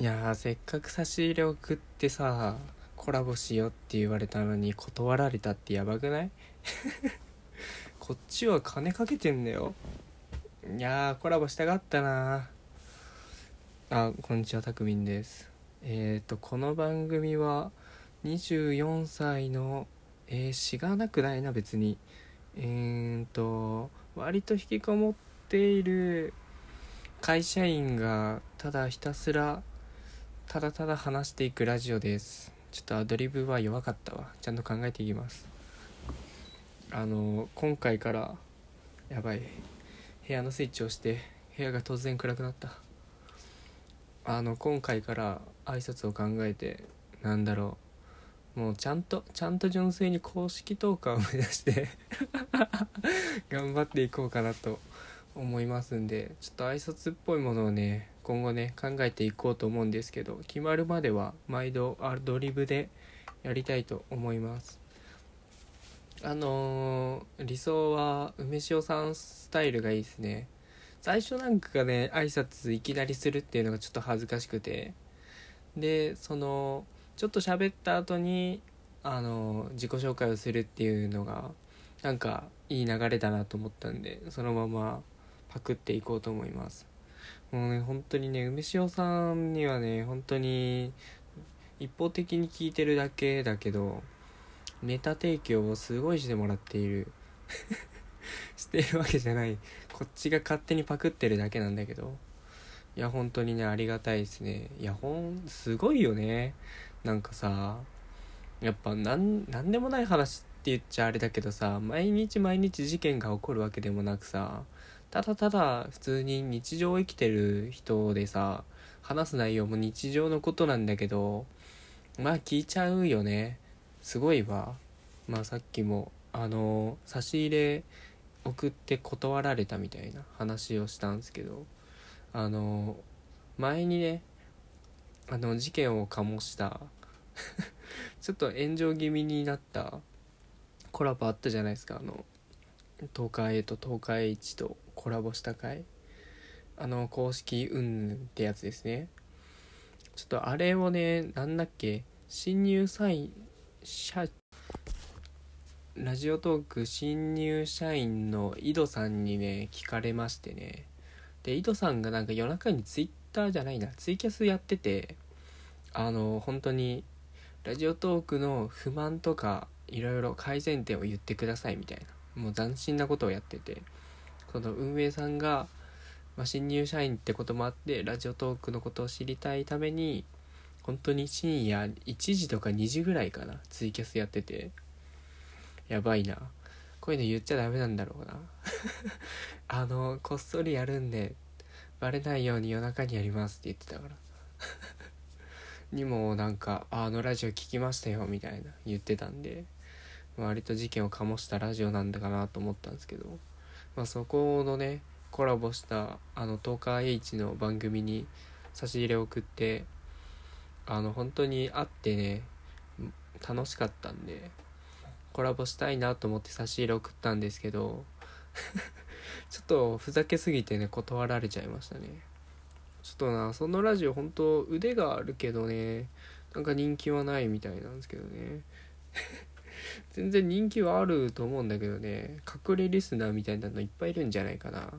いやーせっかく差し入れ送ってさコラボしようって言われたのに断られたってやばくない？こっちは金かけてんだよ。いやーコラボしたかったなあこんにちはたくみんです。えっ、ー、とこの番組は24歳のえー、しがなくないな別に。えーと割と引きこもっている会社員がただひたすらただただ話していくラジオです。ちょっとアドリブは弱かったわ。ちゃんと考えていきます。あの今回からやばい。部屋のスイッチを押して部屋が突然暗くなった。あの今回から挨拶を考えてなんだろう。もうちゃんとちゃんと純粋に公式トークを目指して 頑張っていこうかなと思いますんでちょっと挨拶っぽいものをね今後ね考えていこうと思うんですけど決まるまでは毎度アドリブでやりたいと思います。あのー、理想は梅塩さんスタイルがいいですね。最初なんかね挨拶いきなりするっていうのがちょっと恥ずかしくて。でそのちょっと喋った後にあの自己紹介をするっていうのがなんかいい流れだなと思ったんでそのままパクっていこうと思います。もうね本当にね梅塩さんにはね本当に一方的に聞いてるだけだけどネタ提供をすごいしてもらっている。してるわけじゃない。こっちが勝手にパクってるだけなんだけど。いや本当にねありがたいですね。いやほんすごいよね。なんかさやっぱなんなんでもない話って言っちゃあれだけどさ毎日毎日事件が起こるわけでもなくさただただ普通に日常を生きてる人でさ話す内容も日常のことなんだけどまあ聞いちゃうよね。すごいわ。まあさっきもあの差し入れ送って断られたみたいな話をしたんですけどあの前にねあの事件を醸した ちょっと炎上気味になったコラボあったじゃないですか。あの東海 A と東海 H とコラボした回？あの公式うんってやつですね。ちょっとあれをねなんだっけ？新入社員社ラジオトーク新入社員の井戸さんにね聞かれましてね。で井戸さんがなんか夜中にツイッターじゃないなツイキャスやっててあの本当にラジオトークの不満とかいろいろ改善点を言ってくださいみたいなもう斬新なことをやってて。その運営さんが、まあ、新入社員ってこともあってラジオトークのことを知りたいために本当に深夜1時とか2時ぐらいかなツイキャスやってて。やばいな。こういうの言っちゃダメなんだろうな。あのこっそりやるんでバレないように夜中にやりますって言ってたから。にもなんかあのラジオ聞きましたよみたいな言ってたんで割と事件を醸したラジオなんだかなと思ったんですけど。まあ、そこのねコラボしたあの東海 H の番組に差し入れを送ってあの本当に会ってね楽しかったんでコラボしたいなと思って差し入れ送ったんですけど ちょっとふざけすぎてね断られちゃいましたね。ちょっとなそのラジオ本当腕があるけどねなんか人気はないみたいなんですけどね。全然人気はあると思うんだけどね隠れリスナーみたいなのいっぱいいるんじゃないかな。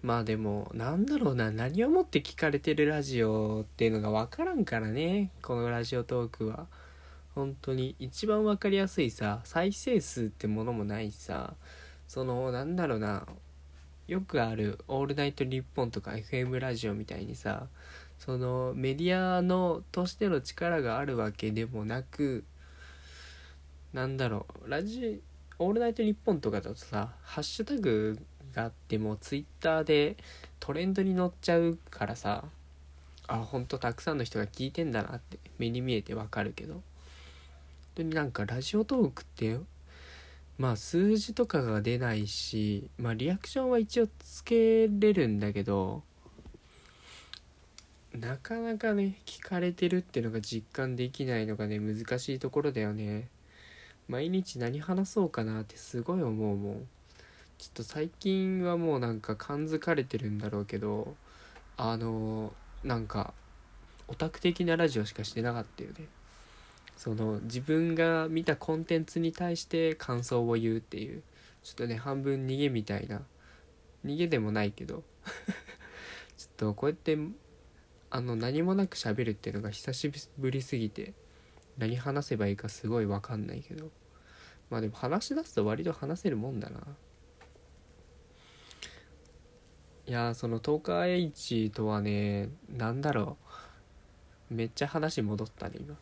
まあでもなんだろうな何をもって聞かれてるラジオっていうのが分からんからねこのラジオトークは。本当に一番分かりやすいさ再生数ってものもないしさそのなんだろうなよくある「オールナイトニッポン」とか FM ラジオみたいにさそのメディアのとしての力があるわけでもなくなんだろうラジオールナイトニッポンとかだとさハッシュタグがあってもツイッターでトレンドに乗っちゃうからさあほんとたくさんの人が聞いてんだなって目に見えてわかるけど。本当になんかラジオトークってまあ数字とかが出ないしまあリアクションは一応つけれるんだけどなかなかね聞かれてるっていうのが実感できないのがね難しいところだよね。毎日何話そうかなってすごい思うもん。ちょっと最近はもうなんか感づかれてるんだろうけどあのなんかオタク的なラジオしかしてなかったよね。その自分が見たコンテンツに対して感想を言うっていうちょっとね半分逃げみたいな。逃げでもないけど。ちょっとこうやってあの何もなく喋るっていうのが久しぶりすぎて何話せばいいかすごい分かんないけど。まあでも話し出すと割と話せるもんだな。いやその東海 H とはね何だろう。めっちゃ話戻ったね今。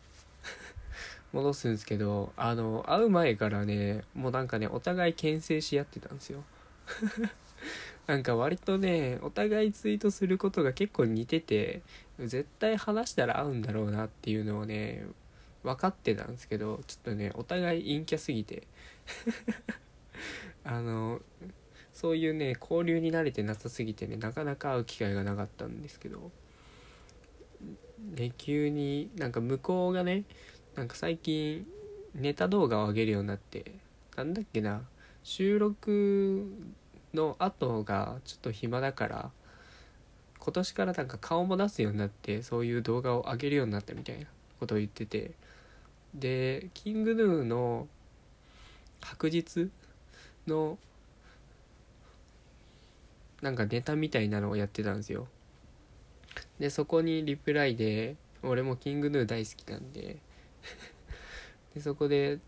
戻すんですけどあの会う前からねもうなんかねお互い牽制し合ってたんですよ。なんか割とねお互いツイートすることが結構似てて絶対話したら合うんだろうなっていうのをね分かってたんですけどちょっとねお互い陰キャすぎて。あのそういうね交流に慣れてなさすぎてねなかなか会う機会がなかったんですけど。で急になんか向こうがねなんか最近ネタ動画を上げるようになってなんだっけな収録の後がちょっと暇だから今年からなんか顔も出すようになってそういう動画を上げるようになったみたいなことを言ってて。でキングヌーの白日のなんかネタみたいなのをやってたんですよ。でそこにリプライで俺もキングヌー大好きなんで。でそこで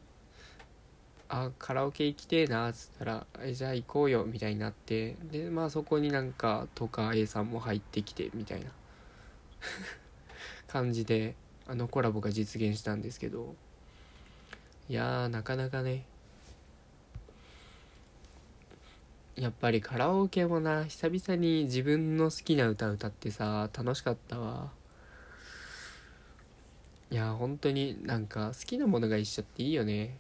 あカラオケ行きてえなっつったらえじゃあ行こうよみたいになって。でまあそこになんかとか A さんも入ってきてみたいな。感じで。あのコラボが実現したんですけどいやーなかなかね。やっぱりカラオケもな久々に自分の好きな歌歌ってさ楽しかったわ。いや本当になんか好きなものが一緒っていいよね。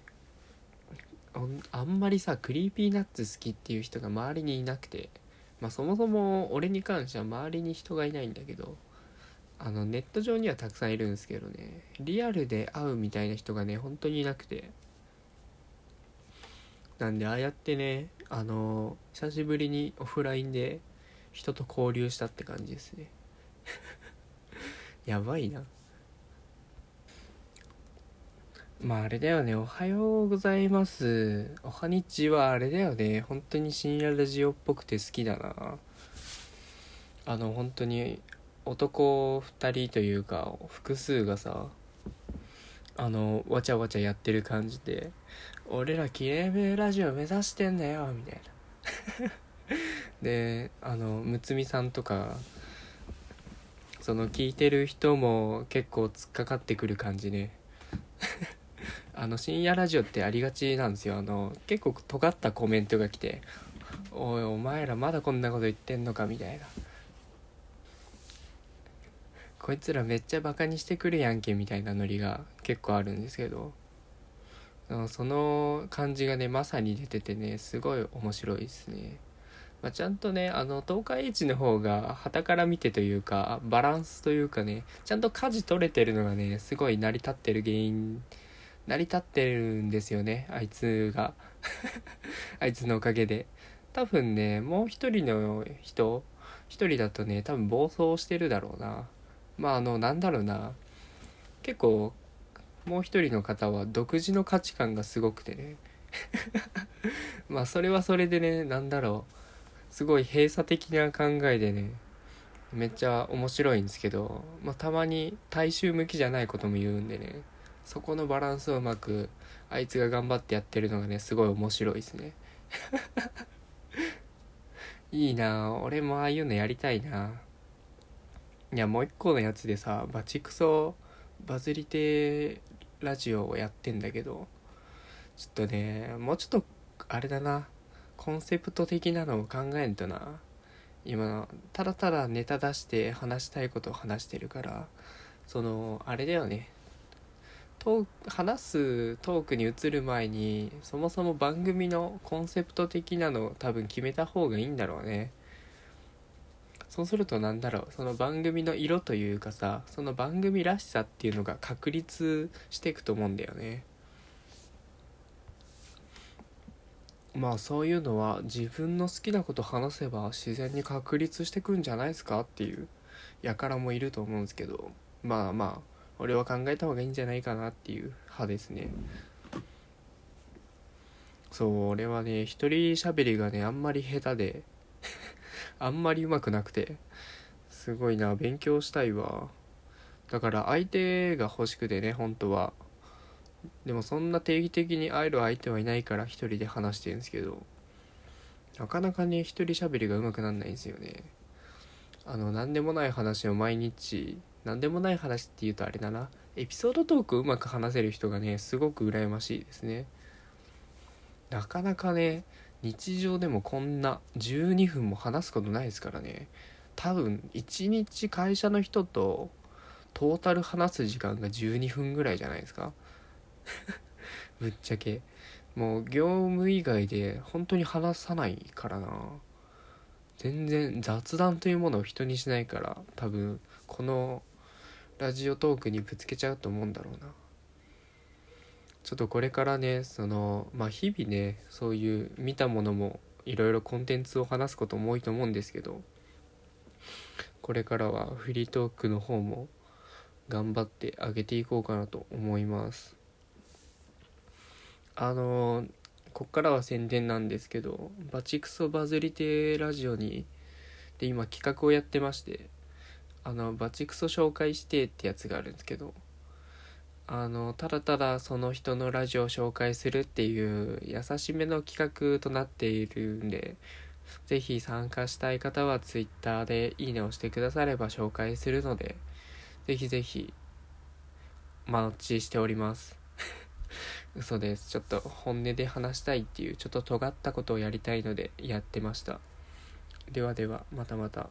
あんまりさ Creepy Nuts 好きっていう人が周りにいなくてまあそもそも俺に関しては周りに人がいないんだけどあのネット上にはたくさんいるんですけどねリアルで会うみたいな人がね本当にいなくてなんでああやってねあの久しぶりにオフラインで人と交流したって感じですね やばいなまああれだよね、おはようございます。おはにちはあれだよね、本当に深夜ラジオっぽくて好きだな。あの、本当に男2人というか、複数がさ、あの、わちゃわちゃやってる感じで、俺らきれいめラジオ目指してんだよ、みたいな。で、あの、むつみさんとか、その聞いてる人も結構突っかかってくる感じね。あの深夜ラジオってありがちなんですよあの結構尖ったコメントが来て「おいお前らまだこんなこと言ってんのか」みたいな「こいつらめっちゃバカにしてくるやんけ」みたいなノリが結構あるんですけど。その感じがねまさに出ててねすごい面白いですね、まあ、ちゃんとねあの東海エッジの方が旗から見てというかバランスというかねちゃんと舵取れてるのがねすごい成り立ってる原因成り立ってるんですよねあいつが。あいつのおかげで。多分ねもう一人の人一人だとね多分暴走してるだろうな。まああのなんだろうな。結構もう一人の方は独自の価値観がすごくてね。まあそれはそれでね何だろう。すごい閉鎖的な考えでねめっちゃ面白いんですけど、まあ、たまに大衆向きじゃないことも言うんでねそこのバランスをうまくあいつが頑張ってやってるのがねすごい面白いですね。いいな俺もああいうのやりたいないやもう一個のやつでさバチクソバズりてラジオをやってんだけどちょっとねもうちょっとあれだなコンセプト的なのを考えんとな。今ただただネタ出して話したいことを話してるからそのあれだよね。ト話すトークに移る前にそもそも番組のコンセプト的なのを多分決めた方がいいんだろうね。そうするとなんだろうその番組の色というかさその番組らしさっていうのが確立していくと思うんだよね。まあそういうのは自分の好きなこと話せば自然に確立してくんじゃないですかっていう輩もいると思うんですけど。まあまあ俺は考えた方がいいんじゃないかなっていう派ですね。そう俺はね一人喋りがねあんまり下手で。あんまりうまくなくてすごいな勉強したいわ。だから相手が欲しくてね本当は。でもそんな定期的に会える相手はいないから一人で話してるんですけどなかなかね一人喋りがうまくなんないんですよね。あの何でもない話を毎日何でもない話って言うとあれだな。エピソードトークうまく話せる人がねすごく羨ましいですね。なかなかね日常でもこんな12分も話すことないですからね。多分1日会社の人とトータル話す時間が12分ぐらいじゃないですか。ぶっちゃけ。もう業務以外で本当に話さないからな。全然雑談というものを人にしないから多分このラジオトークにぶつけちゃうと思うんだろうな。ちょっとこれからねそのまあ日々ねそういう見たものもいろいろコンテンツを話すことも多いと思うんですけどこれからはフリートークの方も頑張ってあげていこうかなと思います。あのこっからは宣伝なんですけどバチクソバズりてラジオにで今企画をやってましてあのバチクソ紹介してってやつがあるんですけどあのただただその人のラジオを紹介するっていう優しめの企画となっているんで是非参加したい方は Twitter でいいねをしてくだされば紹介するのでぜひぜひお待ちしております。嘘です。ちょっと本音で話したいっていうちょっと尖ったことをやりたいのでやってました。ではではまたまた。